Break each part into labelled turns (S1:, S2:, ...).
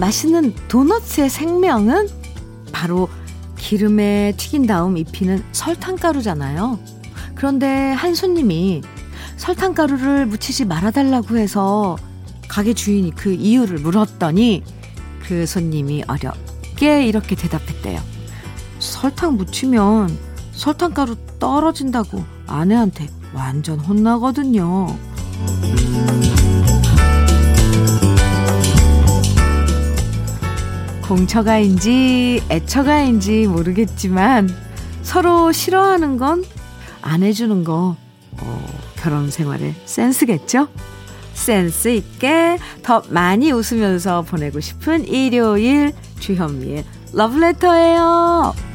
S1: 맛있는 도넛의 생명은 바로 기름에 튀긴 다음 입히는 설탕가루잖아요. 그런데 한 손님이 설탕가루를 묻히지 말아달라고 해서 가게 주인이 그 이유를 물었더니 그 손님이 어렵게 이렇게 대답했대요. 설탕 묻히면 설탕가루 떨어진다고 아내한테 완전 혼나거든요. 공처가인지 애처가인지 모르겠지만 서로 싫어하는 건 안 해주는 거 어, 결혼 생활의 센스겠죠? 센스 있게 더 많이 웃으면서 보내고 싶은 일요일 주현미의 러브레터예요.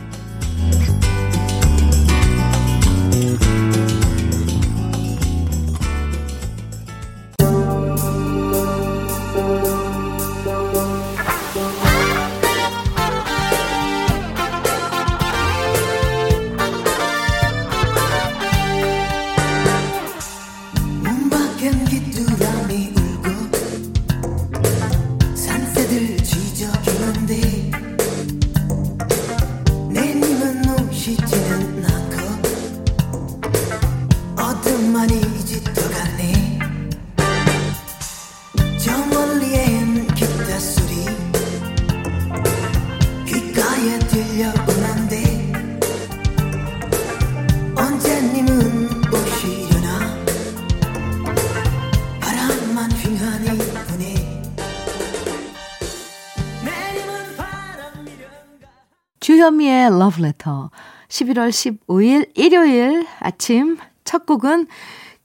S1: 11의 Love Letter. 11월 15일 일요일 아침 첫 곡은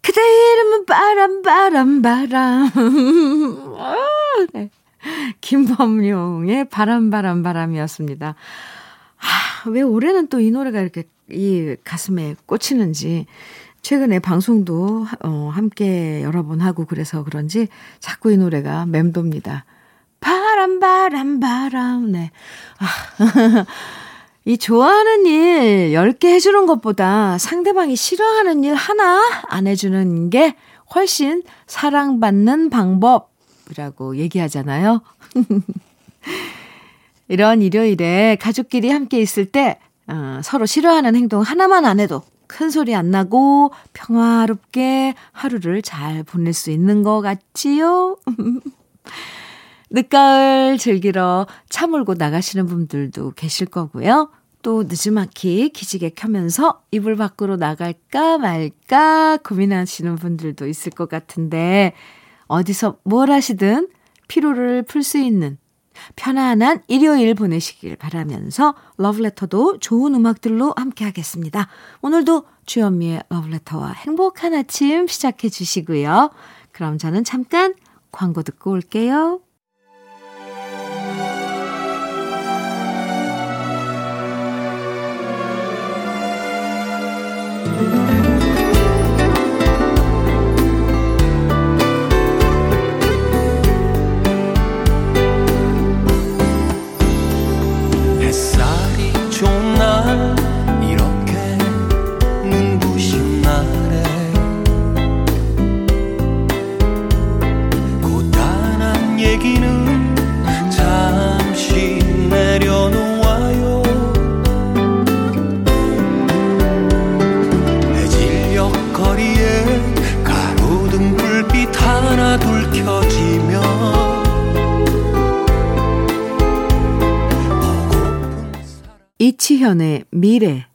S1: 그대 이름은 바람 바람 바람. 네. 김범용의 바람 바람 바람이었습니다. 아, 왜 올해는 또 이 노래가 이렇게 이 가슴에 꽂히는지 최근에 방송도 어, 함께 여러 번 하고 그래서 그런지 자꾸 이 노래가 맴돕니다. 바람 바람 바람 네. 아. 이 좋아하는 일 10개 해주는 것보다 상대방이 싫어하는 일 하나 안 해주는 게 훨씬 사랑받는 방법이라고 얘기하잖아요. 이런 일요일에 가족끼리 함께 있을 때 어, 서로 싫어하는 행동 하나만 안 해도 큰 소리 안 나고 평화롭게 하루를 잘 보낼 수 있는 것 같지요? 늦가을 즐기러 차 몰고 나가시는 분들도 계실 거고요. 또 늦지막히 기지개 켜면서 이불 밖으로 나갈까 말까 고민하시는 분들도 있을 것 같은데 어디서 뭘 하시든 피로를 풀 수 있는 편안한 일요일 보내시길 바라면서 러브레터도 좋은 음악들로 함께 하겠습니다. 오늘도 주현미의 러브레터와 행복한 아침 시작해 주시고요. 그럼 저는 잠깐 광고 듣고 올게요. 이치현의 미래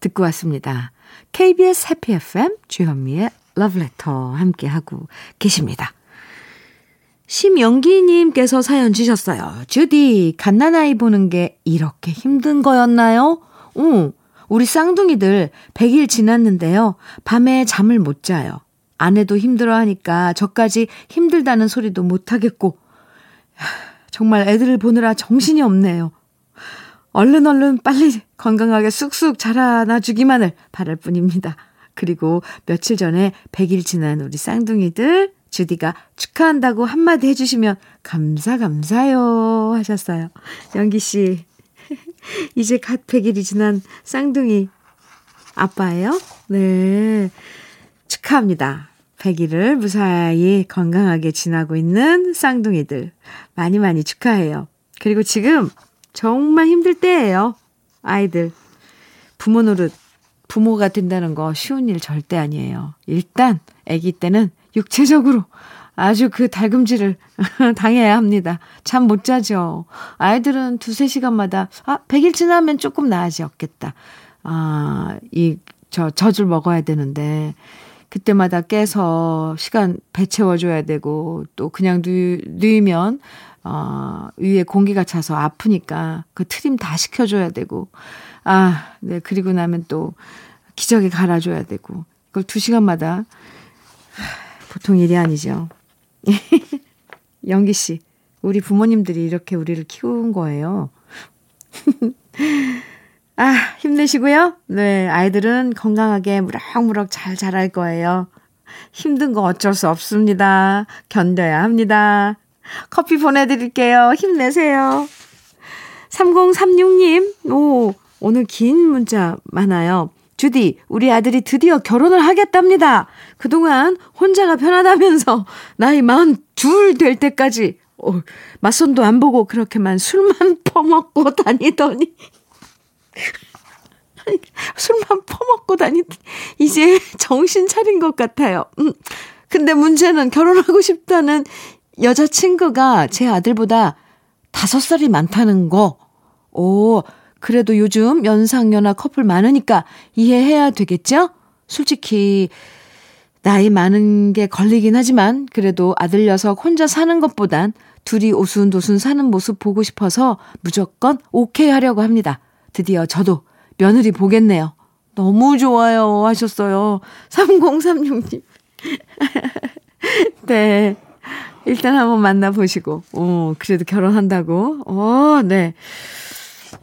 S1: 듣고 왔습니다. KBS 해피 FM 주현미의 러브레터 함께하고 계십니다. 심영기님께서 사연 주셨어요. 주디, 갓난아이 보는 게 이렇게 힘든 거였나요? 응, 우리 쌍둥이들 100일 지났는데요. 밤에 잠을 못 자요. 아내도 힘들어 하니까 저까지 힘들다는 소리도 못 하겠고, 정말 애들을 보느라 정신이 없네요. 얼른 얼른 빨리 건강하게 쑥쑥 자라나 주기만을 바랄 뿐입니다. 그리고 며칠 전에 100일 지난 우리 쌍둥이들 주디가 축하한다고 한마디 해주시면 감사 감사요 하셨어요. 영기 씨 이제 갓 100일이 지난 쌍둥이 아빠예요? 네 축하합니다. 100일을 무사히 건강하게 지나고 있는 쌍둥이들. 많이 많이 축하해요. 그리고 지금 정말 힘들 때예요. 아이들. 부모 노릇, 부모가 된다는 거 쉬운 일 절대 아니에요. 일단 아기 때는 육체적으로 아주 그 달금질을 당해야 합니다. 잠 못 자죠. 아이들은 두세 시간마다, 아, 100일 지나면 조금 나아지었겠다. 아, 이, 저, 젖을 먹어야 되는데, 그때마다 깨서 시간 배 채워줘야 되고, 또 그냥 누, 누이면, 어, 위에 공기가 차서 아프니까 그 트림 다 시켜줘야 되고, 아, 네, 그리고 나면 또 기저귀 갈아줘야 되고, 그걸 두 시간마다 보통 일이 아니죠. 영기 씨, 우리 부모님들이 이렇게 우리를 키운 거예요. 아, 힘내시고요. 네, 아이들은 건강하게 무럭무럭 잘 자랄 거예요. 힘든 거 어쩔 수 없습니다. 견뎌야 합니다. 커피 보내드릴게요. 힘내세요. 3036님, 오, 오늘 긴 문자 많아요. 주디, 우리 아들이 드디어 결혼을 하겠답니다. 그동안 혼자가 편하다면서 나이 마흔 둘될 때까지 어, 맞선도 안 보고 그렇게만 술만 퍼먹고 다니더니 술만 퍼먹고 다니 이제 정신 차린 것 같아요. 음. 근데 문제는 결혼하고 싶다는 여자친구가 제 아들보다 다섯 살이 많다는 거. 오, 그래도 요즘 연상연하 커플 많으니까 이해해야 되겠죠? 솔직히, 나이 많은 게 걸리긴 하지만, 그래도 아들 녀석 혼자 사는 것보단 둘이 오순도순 사는 모습 보고 싶어서 무조건 오케이 하려고 합니다. 드디어 저도 며느리 보겠네요. 너무 좋아요. 하셨어요. 3036님. 네. 일단 한번 만나보시고, 어, 그래도 결혼한다고? 어, 네.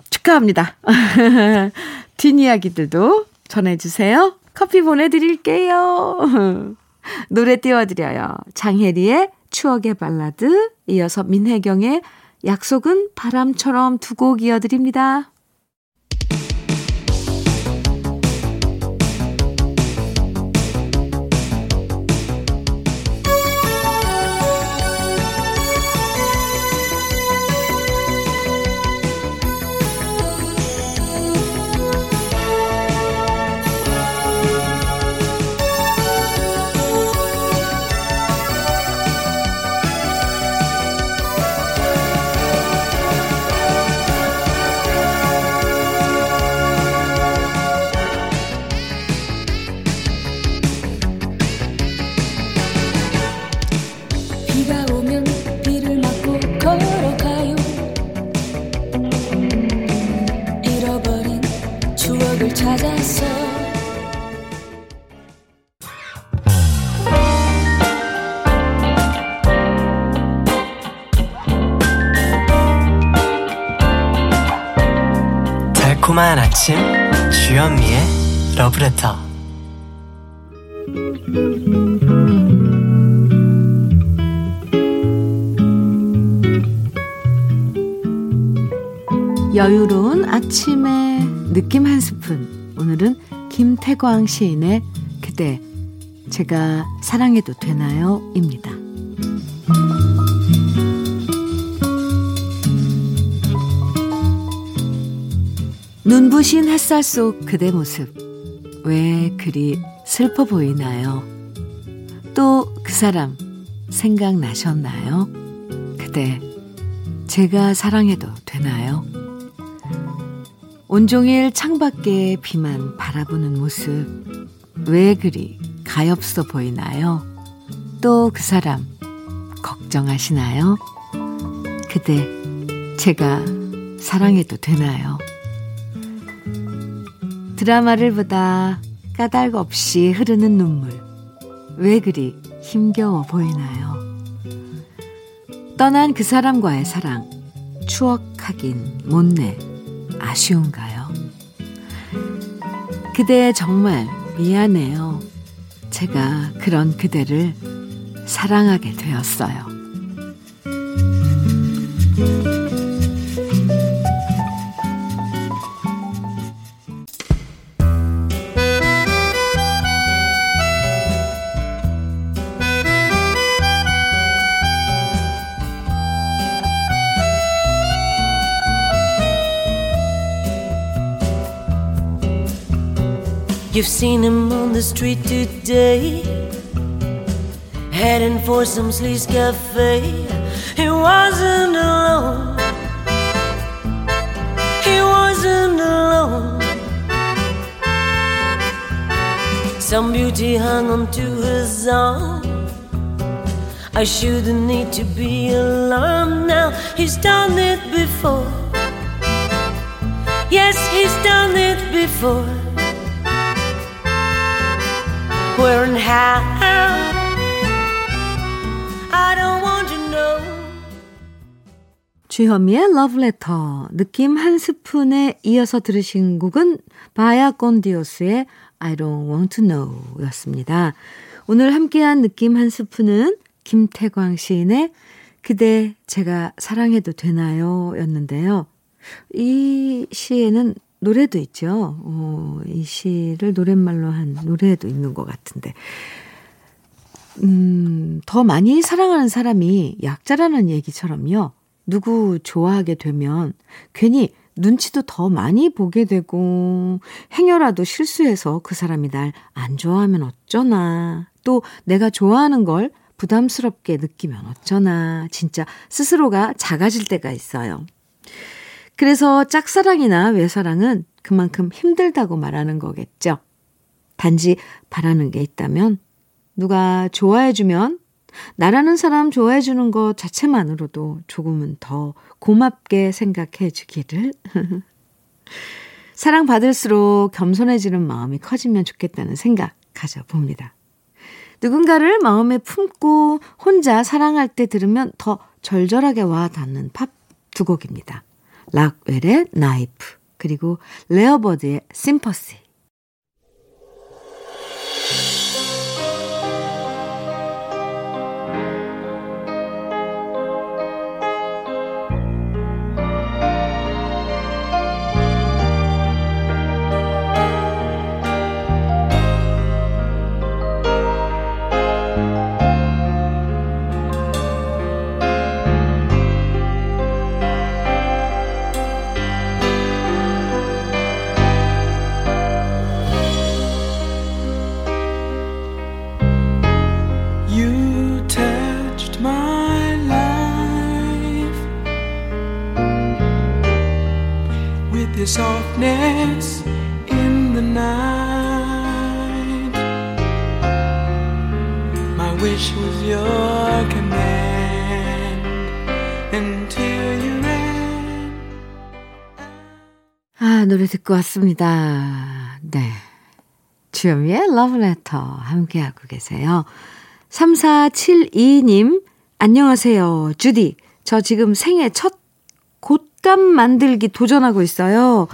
S1: 축하합니다. 뒷이야기들도 전해주세요. 커피 보내드릴게요. 노래 띄워드려요. 장혜리의 추억의 발라드, 이어서 민혜경의 약속은 바람처럼 두 곡 이어드립니다.
S2: 달콤한 아침 주현미의 러브레터
S1: 여유로운 아침의 느낌 한 스푼 오늘은 김태광 시인의 그대 제가 사랑해도 되나요? 입니다. 눈부신 햇살 속 그대 모습 왜 그리 슬퍼 보이나요? 또 그 사람 생각나셨나요? 그대 제가 사랑해도 되나요? 온종일 창밖에 비만 바라보는 모습 왜 그리 가엾어 보이나요? 또 그 사람 걱정하시나요? 그대 제가 사랑해도 되나요? 드라마를 보다 까닭 없이 흐르는 눈물. 왜 그리 힘겨워 보이나요? 떠난 그 사람과의 사랑, 추억하긴 못내 아쉬운가요? 그대 정말 미안해요. 제가 그런 그대를 사랑하게 되었어요.
S3: You've seen him on the street today, heading for some sleaze cafe. He wasn't alone. He wasn't alone. Some beauty hung onto his arm. I shouldn't need to be alarmed now. He's done it before. Yes, he's done it before. Where and how? I don't want to know.
S1: 주현미의 러브레터 느낌 한 스푼에 이어서 들으신 곡은 바야 꼰디오스의 I don't want to know 였습니다. 오늘 함께한 느낌 한 스푼은 김태광 시인의 그대 제가 사랑해도 되나요? 였는데요. 이 시에는 노래도 있죠. 어, 이 시를 노랫말로 한 노래도 있는 것 같은데. 음, 더 많이 사랑하는 사람이 약자라는 얘기처럼요. 누구 좋아하게 되면 괜히 눈치도 더 많이 보게 되고 행여라도 실수해서 그 사람이 날 안 좋아하면 어쩌나 또 내가 좋아하는 걸 부담스럽게 느끼면 어쩌나 진짜 스스로가 작아질 때가 있어요. 그래서 짝사랑이나 외사랑은 그만큼 힘들다고 말하는 거겠죠. 단지 바라는 게 있다면 누가 좋아해주면 나라는 사람 좋아해주는 것 자체만으로도 조금은 더 고맙게 생각해 주기를. 사랑받을수록 겸손해지는 마음이 커지면 좋겠다는 생각 가져봅니다. 누군가를 마음에 품고 혼자 사랑할 때 들으면 더 절절하게 와 닿는 팝 두 곡입니다. 락웰의 나이프 그리고 레어버드의 심퍼시 듣고 왔습니다. 네. 주현미의 러브레터 함께하고 계세요. 3472님, 안녕하세요. 주디, 저 지금 생애 첫 곶감 만들기 도전하고 있어요.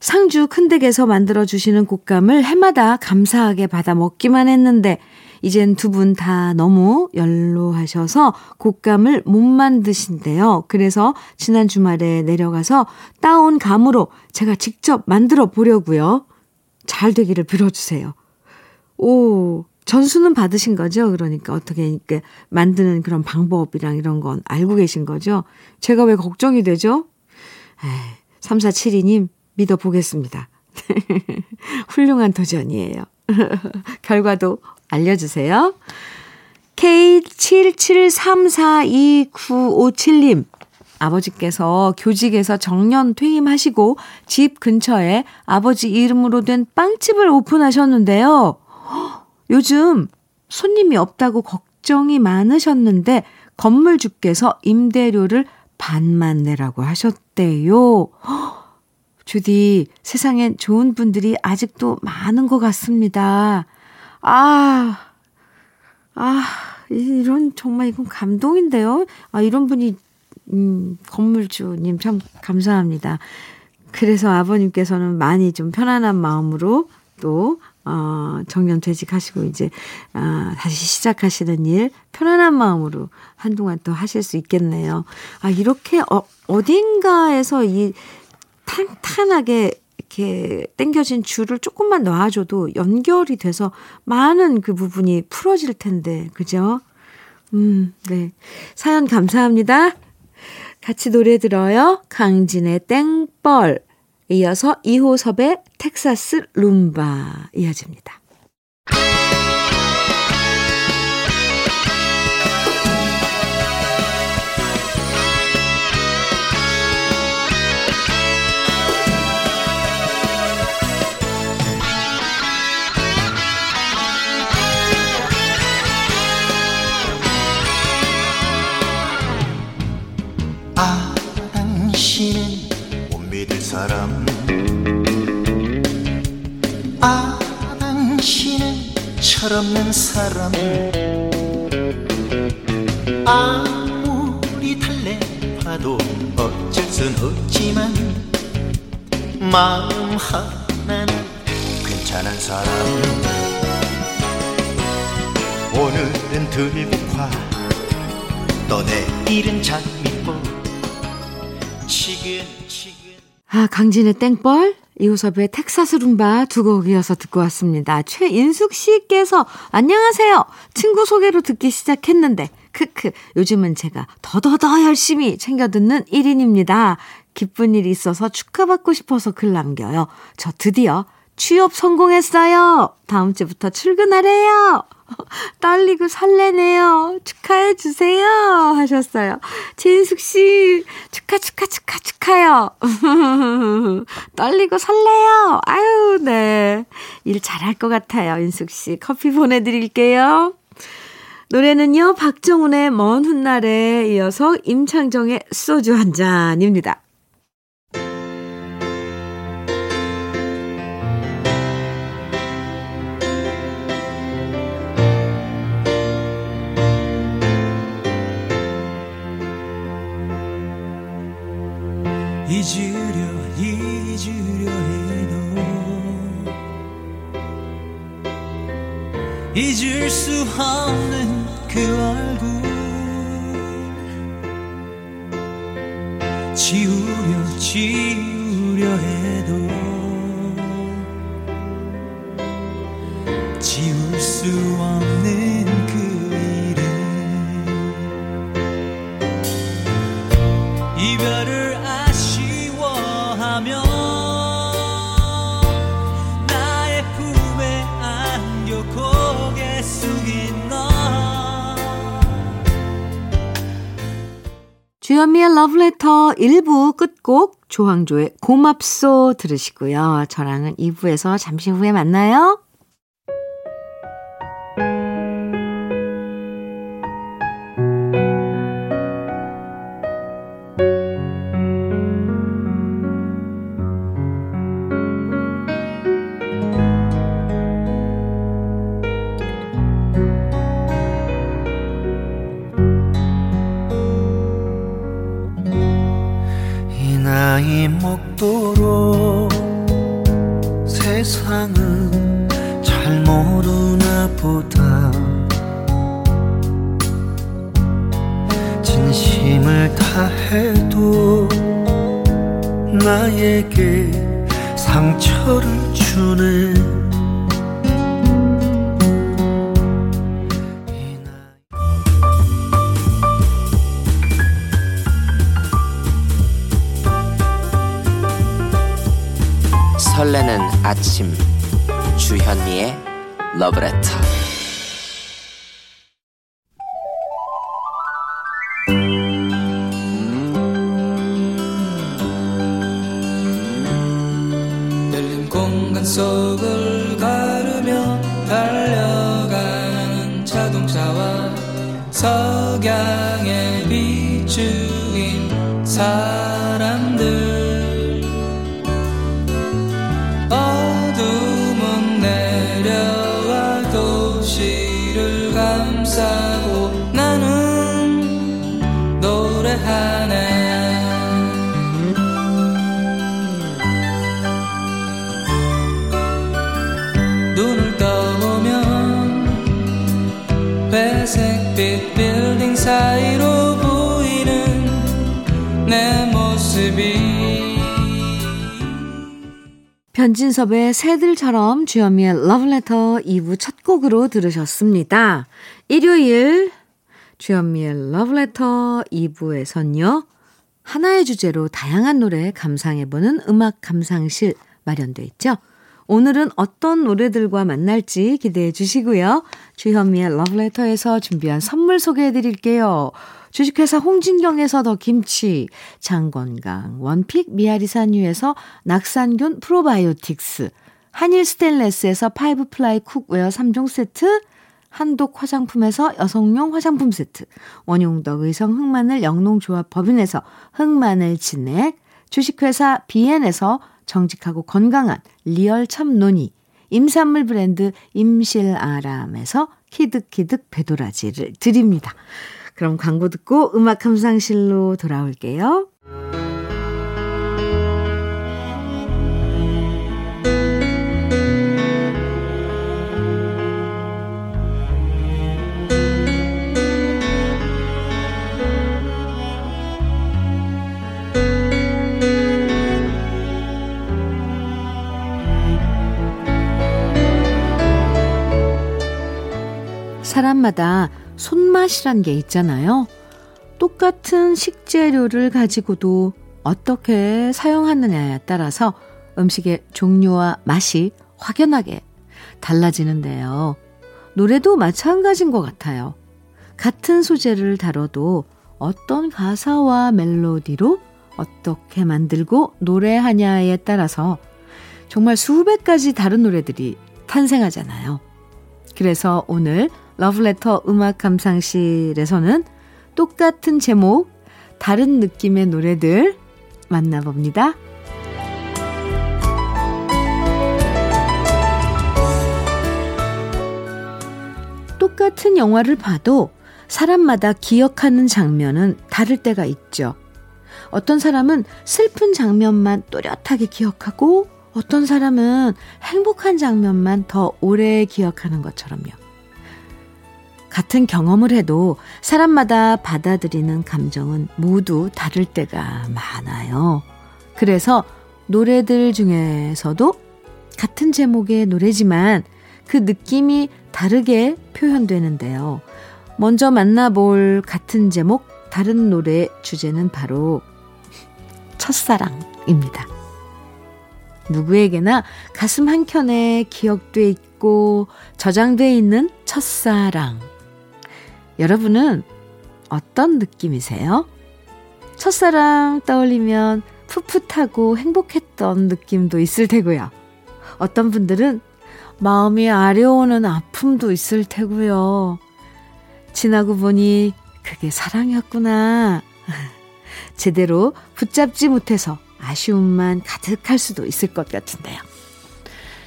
S1: 상주 큰댁에서 만들어주시는 곶감을 해마다 감사하게 받아 먹기만 했는데, 이젠 두 분 다 너무 연로하셔서 곶감을 못 만드신대요. 그래서 지난 주말에 내려가서 따온 감으로 제가 직접 만들어 보려고요. 잘 되기를 빌어주세요. 오, 전수는 받으신 거죠? 그러니까 어떻게 이렇게 만드는 그런 방법이랑 이런 건 알고 계신 거죠? 제가 왜 걱정이 되죠? 에이, 3472님 믿어보겠습니다. 훌륭한 도전이에요. 결과도 알려주세요. K77342957님. 아버지께서 교직에서 정년 퇴임하시고 집 근처에 아버지 이름으로 된 빵집을 오픈하셨는데요. 요즘 손님이 없다고 걱정이 많으셨는데 건물주께서 임대료를 반만 내라고 하셨대요. 주디, 세상엔 좋은 분들이 아직도 많은 것 같습니다. 아, 아, 이런, 정말 이건 감동인데요? 아, 이런 분이, 음, 건물주님 참 감사합니다. 그래서 아버님께서는 많이 좀 편안한 마음으로 또, 어, 정년 퇴직하시고 이제, 아, 다시 시작하시는 일 편안한 마음으로 한동안 또 하실 수 있겠네요. 아, 이렇게 어, 어딘가에서 이 탄탄하게 이렇게 당겨진 줄을 조금만 놔줘도 연결이 돼서 많은 그 부분이 풀어질 텐데, 그죠? 음, 네. 사연 감사합니다. 같이 노래 들어요. 강진의 땡벌. 이어서 이호섭의 텍사스 룸바 이어집니다.
S4: 철없는 사람 아무리 달래봐도 어쩔 순 없지만 마음 하나는 괜찮은 사람. 오늘은 들국화 또 내일은 장미꽃 지근지근
S1: 아, 강진의 땡벌, 이호섭의 텍사스 룸바 두 곡 이어서 듣고 왔습니다. 최인숙 씨께서 안녕하세요. 친구 소개로 듣기 시작했는데 크크 요즘은 제가 더더더 열심히 챙겨 듣는 1인입니다. 기쁜 일이 있어서 축하받고 싶어서 글 남겨요. 저 드디어 취업 성공했어요. 다음 주부터 출근하래요. 떨리고 설레네요. 축하해 주세요. 하셨어요. 진숙 씨, 축하, 축하, 축하, 축하요. 떨리고 설레요. 아유, 네. 일 잘할 것 같아요. 인숙 씨. 커피 보내드릴게요. 노래는요, 박정훈의 먼 훗날에 이어서 임창정의 소주 한 잔입니다.
S2: 잊으려 잊으려 해도 잊을 수 없는 그 얼굴. 지우려 지우려 해도
S1: 끝곡 조항조의 고맙소 들으시고요. 저랑은 2부에서 잠시 후에 만나요.
S2: 석양에 비추인 사
S1: 변진섭의 새들처럼 주현미의 러브레터 2부 첫 곡으로 들으셨습니다. 일요일 주현미의 러브레터 2부에선요. 하나의 주제로 다양한 노래 감상해보는 음악 감상실 마련돼 있죠. 오늘은 어떤 노래들과 만날지 기대해 주시고요. 주현미의 러브레터에서 준비한 선물 소개해 드릴게요. 주식회사 홍진경에서 더 김치, 장건강, one pick 미아리산유에서 낙산균 프로바이오틱스, 한일 스테인레스에서 five ply cookware 3종 세트, 한독 화장품에서 여성용 화장품 세트, 원용덕 의성 흑마늘 영농조합 법인에서 흑마늘 진액, 주식회사 비엔에서 정직하고 건강한 real 참노니, 임산물 브랜드 임실아람에서 키득키득 배도라지를 드립니다. 그럼 광고 듣고 음악 감상실로 돌아올게요. 사람마다 손맛이란 게 있잖아요. 똑같은 식재료를 가지고도 어떻게 사용하느냐에 따라서 음식의 종류와 맛이 확연하게 달라지는데요. 노래도 마찬가지인 것 같아요. 같은 소재를 다뤄도 어떤 가사와 멜로디로 어떻게 만들고 노래하냐에 따라서 정말 수백 가지 다른 노래들이 탄생하잖아요. 그래서 오늘 러브레터 음악 감상실에서는 똑같은 제목, 다른 느낌의 노래들 만나봅니다. 똑같은 영화를 봐도 사람마다 기억하는 장면은 다를 때가 있죠. 어떤 사람은 슬픈 장면만 또렷하게 기억하고 어떤 사람은 행복한 장면만 더 오래 기억하는 것처럼요. 같은 경험을 해도 사람마다 받아들이는 감정은 모두 다를 때가 많아요. 그래서 노래들 중에서도 같은 제목의 노래지만 그 느낌이 다르게 표현되는데요. 먼저 만나볼 같은 제목, 다른 노래 주제는 바로 첫사랑입니다. 누구에게나 가슴 한켠에 기억돼 있고 저장돼 있는 첫사랑. 여러분은 어떤 느낌이세요? 첫사랑 떠올리면 풋풋하고 행복했던 느낌도 있을 테고요. 어떤 분들은 마음이 아려오는 아픔도 있을 테고요. 지나고 보니 그게 사랑이었구나. 제대로 붙잡지 못해서 아쉬움만 가득할 수도 있을 것 같은데요.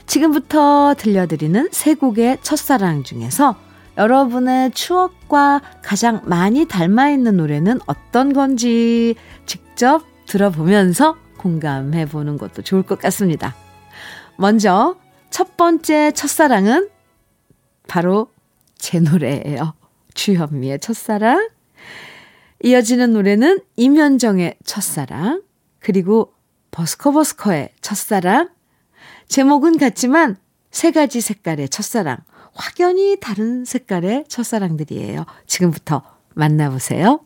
S1: 지금부터 들려드리는 세 곡의 첫사랑 중에서 여러분의 추억과 가장 많이 닮아 있는 노래는 어떤 건지 직접 들어보면서 공감해 보는 것도 좋을 것 같습니다. 먼저 첫 번째 첫사랑은 바로 제 노래예요. 주현미의 첫사랑. 이어지는 노래는 임현정의 첫사랑, 그리고 버스커버스커의 첫사랑. 제목은 같지만 세 가지 색깔의 첫사랑. 확연히 다른 색깔의 첫사랑들이에요. 지금부터 만나보세요.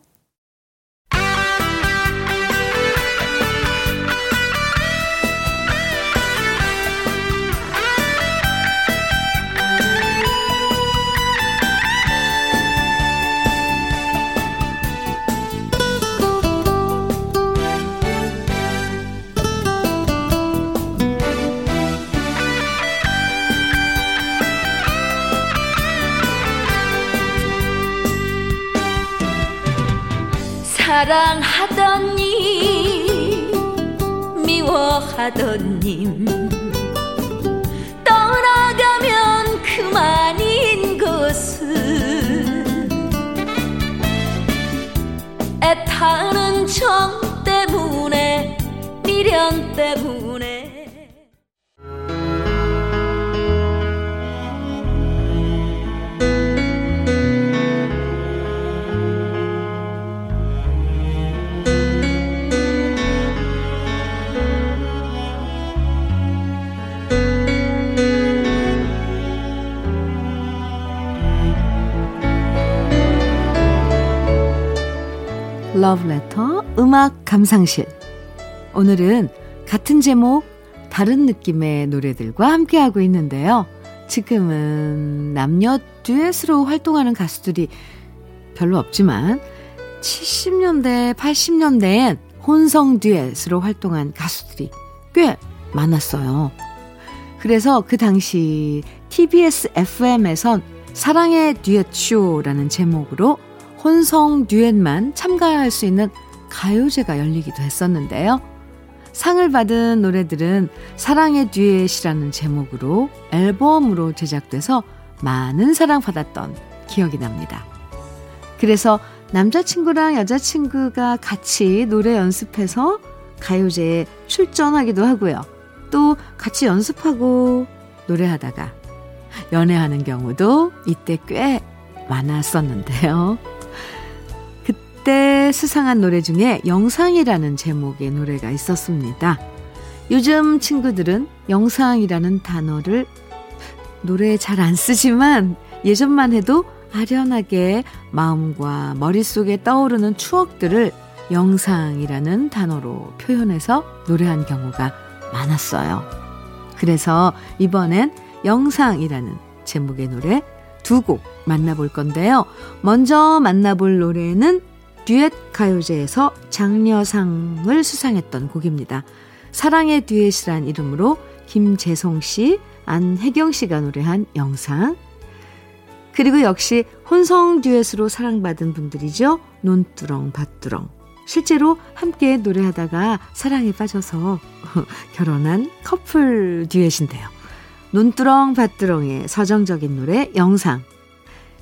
S5: 사랑하던 님 미워하던 님. 떠나가면 그만인 것은 애타는 정 때문에 미련 때문에
S1: 러브레터 음악 감상실. 오늘은 같은 제목, 다른 느낌의 노래들과 함께하고 있는데요. 지금은 남녀 듀엣으로 활동하는 가수들이 별로 없지만 70년대, 80년대엔 혼성 듀엣으로 활동한 가수들이 꽤 많았어요. 그래서 그 당시 TBS FM에선 사랑의 듀엣쇼라는 제목으로 혼성 듀엣만 참가할 수 있는 가요제가 열리기도 했었는데요. 상을 받은 노래들은 사랑의 듀엣이라는 제목으로 앨범으로 제작돼서 많은 사랑받았던 기억이 납니다. 그래서 남자친구랑 여자친구가 같이 노래 연습해서 가요제에 출전하기도 하고요. 또 같이 연습하고 노래하다가 연애하는 경우도 이때 꽤 많았었는데요. 그때 수상한 노래 중에 영상이라는 제목의 노래가 있었습니다. 요즘 친구들은 영상이라는 단어를 노래에 잘 안 쓰지만 예전만 해도 아련하게 마음과 머릿속에 떠오르는 추억들을 영상이라는 단어로 표현해서 노래한 경우가 많았어요. 그래서 이번엔 영상이라는 제목의 노래 두 곡 만나볼 건데요. 먼저 만나볼 노래는 듀엣 가요제에서 장려상을 수상했던 곡입니다. 사랑의 듀엣이란 이름으로 김재송 씨, 안혜경 씨가 노래한 영상. 그리고 역시 혼성 듀엣으로 사랑받은 분들이죠. 논두렁, 밭두렁. 실제로 함께 노래하다가 사랑에 빠져서 결혼한 커플 듀엣인데요. 논두렁, 밭두렁의 서정적인 노래 영상.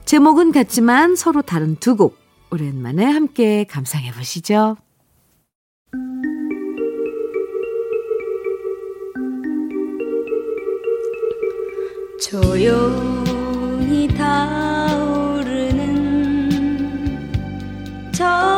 S1: 제목은 같지만 서로 다른 두 곡. 오랜만에 함께 감상해 보시죠.
S5: 조용히 타오르는 전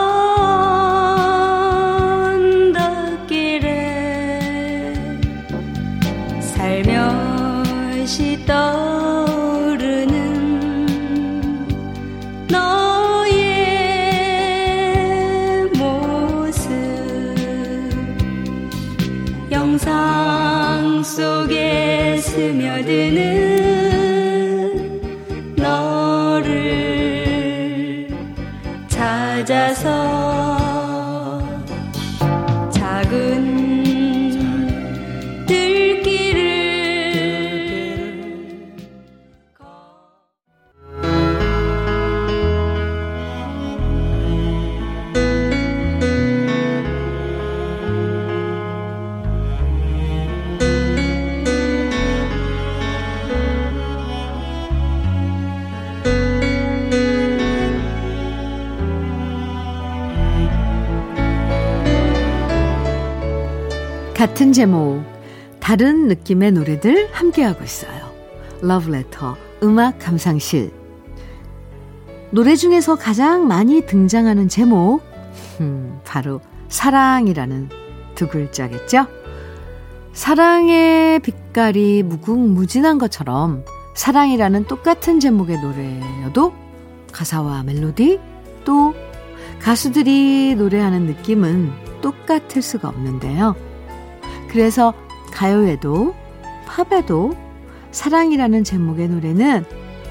S1: 제목, 다른 느낌의 노래들 함께하고 있어요. 러브레터, 음악 감상실. 노래 중에서 가장 많이 등장하는 제목, 음, 바로 사랑이라는 두 글자겠죠? 사랑의 빛깔이 무궁무진한 것처럼 사랑이라는 똑같은 제목의 노래여도 가사와 멜로디 또 가수들이 노래하는 느낌은 똑같을 수가 없는데요. 그래서 가요에도 팝에도 사랑이라는 제목의 노래는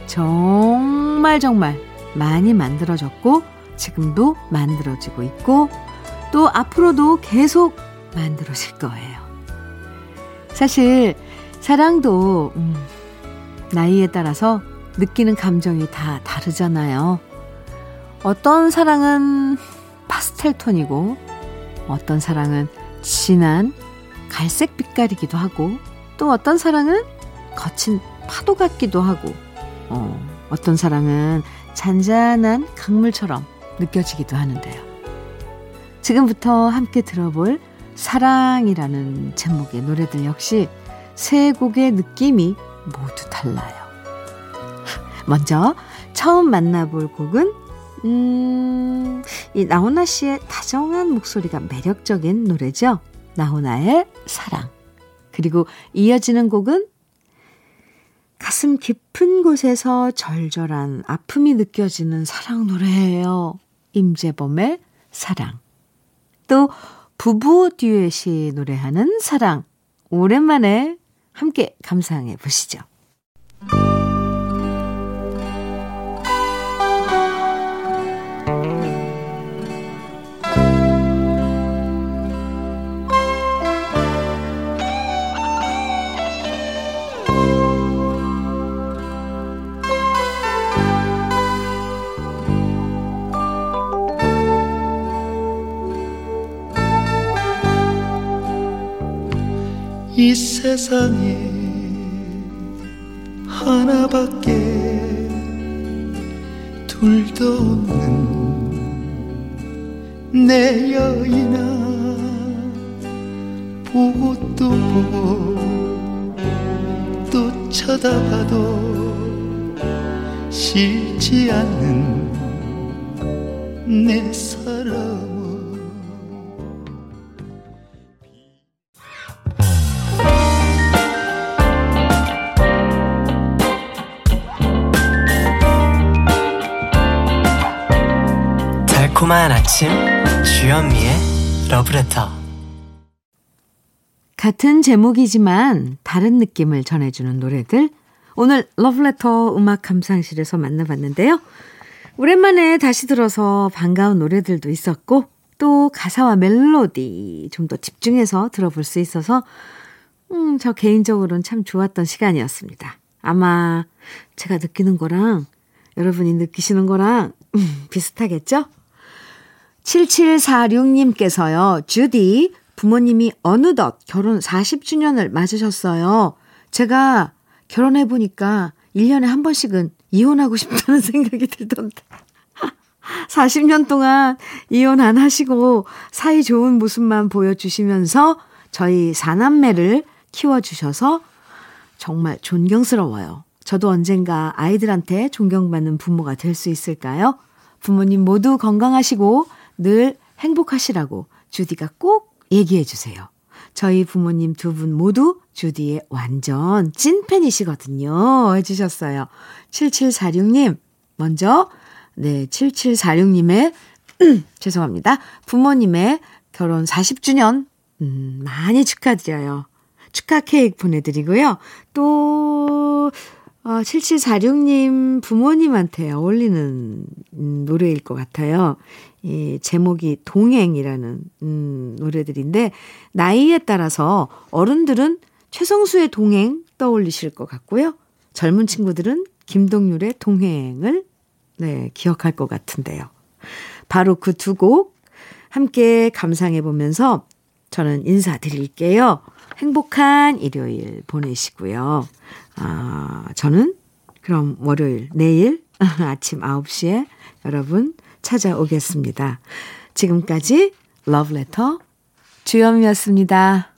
S1: 정말 정말 많이 만들어졌고 지금도 만들어지고 있고 또 앞으로도 계속 만들어질 거예요. 사실 사랑도 음, 나이에 따라서 느끼는 감정이 다 다르잖아요. 어떤 사랑은 파스텔 톤이고 어떤 사랑은 진한 갈색 빛깔이기도 하고 또 어떤 사랑은 거친 파도 같기도 하고 어, 어떤 사랑은 잔잔한 강물처럼 느껴지기도 하는데요. 지금부터 함께 들어볼 사랑이라는 제목의 노래들 역시 세 곡의 느낌이 모두 달라요. 먼저 처음 만나볼 곡은 음, 이 나훈아 씨의 다정한 목소리가 매력적인 노래죠. 나훈아의 사랑. 그리고 이어지는 곡은 가슴 깊은 곳에서 절절한 아픔이 느껴지는 사랑 노래예요. 임재범의 사랑. 또 부부 듀엣이 노래하는 사랑. 오랜만에 함께 감상해 보시죠.
S4: 이 세상에 하나밖에 둘도 없는 내 여인아 보고 또 보고 또 쳐다봐도 싫지 않는 내 사랑
S6: 달콤한 아침 주현미의 러브레터
S1: 같은 제목이지만 다른 느낌을 전해주는 노래들 오늘 러브레터 음악 감상실에서 만나봤는데요. 오랜만에 다시 들어서 반가운 노래들도 있었고 또 가사와 멜로디 좀 더 집중해서 들어볼 수 있어서 음, 저 개인적으로는 참 좋았던 시간이었습니다. 아마 제가 느끼는 거랑 여러분이 느끼시는 거랑 음, 비슷하겠죠? 7746님께서요, 주디, 부모님이 어느덧 결혼 40주년을 맞으셨어요. 제가 결혼해보니까 1년에 한 번씩은 이혼하고 싶다는 생각이 들던데. 40년 동안 이혼 안 하시고 사이 좋은 모습만 보여주시면서 저희 사남매를 키워주셔서 정말 존경스러워요. 저도 언젠가 아이들한테 존경받는 부모가 될 수 있을까요? 부모님 모두 건강하시고 늘 행복하시라고 주디가 꼭 얘기해 주세요. 저희 부모님 두 분 모두 주디의 완전 찐팬이시거든요. 해주셨어요. 7746님, 먼저, 네, 7746님의, 죄송합니다. 부모님의 결혼 40주년, 음, 많이 축하드려요. 축하 케이크 보내드리고요. 또, 어, 7746님 부모님한테 어울리는 음, 노래일 것 같아요. 이 제목이 동행이라는 음, 노래들인데 나이에 따라서 어른들은 최성수의 동행 떠올리실 것 같고요. 젊은 친구들은 김동률의 동행을 네, 기억할 것 같은데요. 바로 그 두 곡 함께 감상해 보면서 저는 인사드릴게요. 행복한 일요일 보내시고요. 아, 저는 그럼 월요일, 내일 아침 9시에 여러분 찾아오겠습니다. 지금까지 러브레터 주현미였습니다.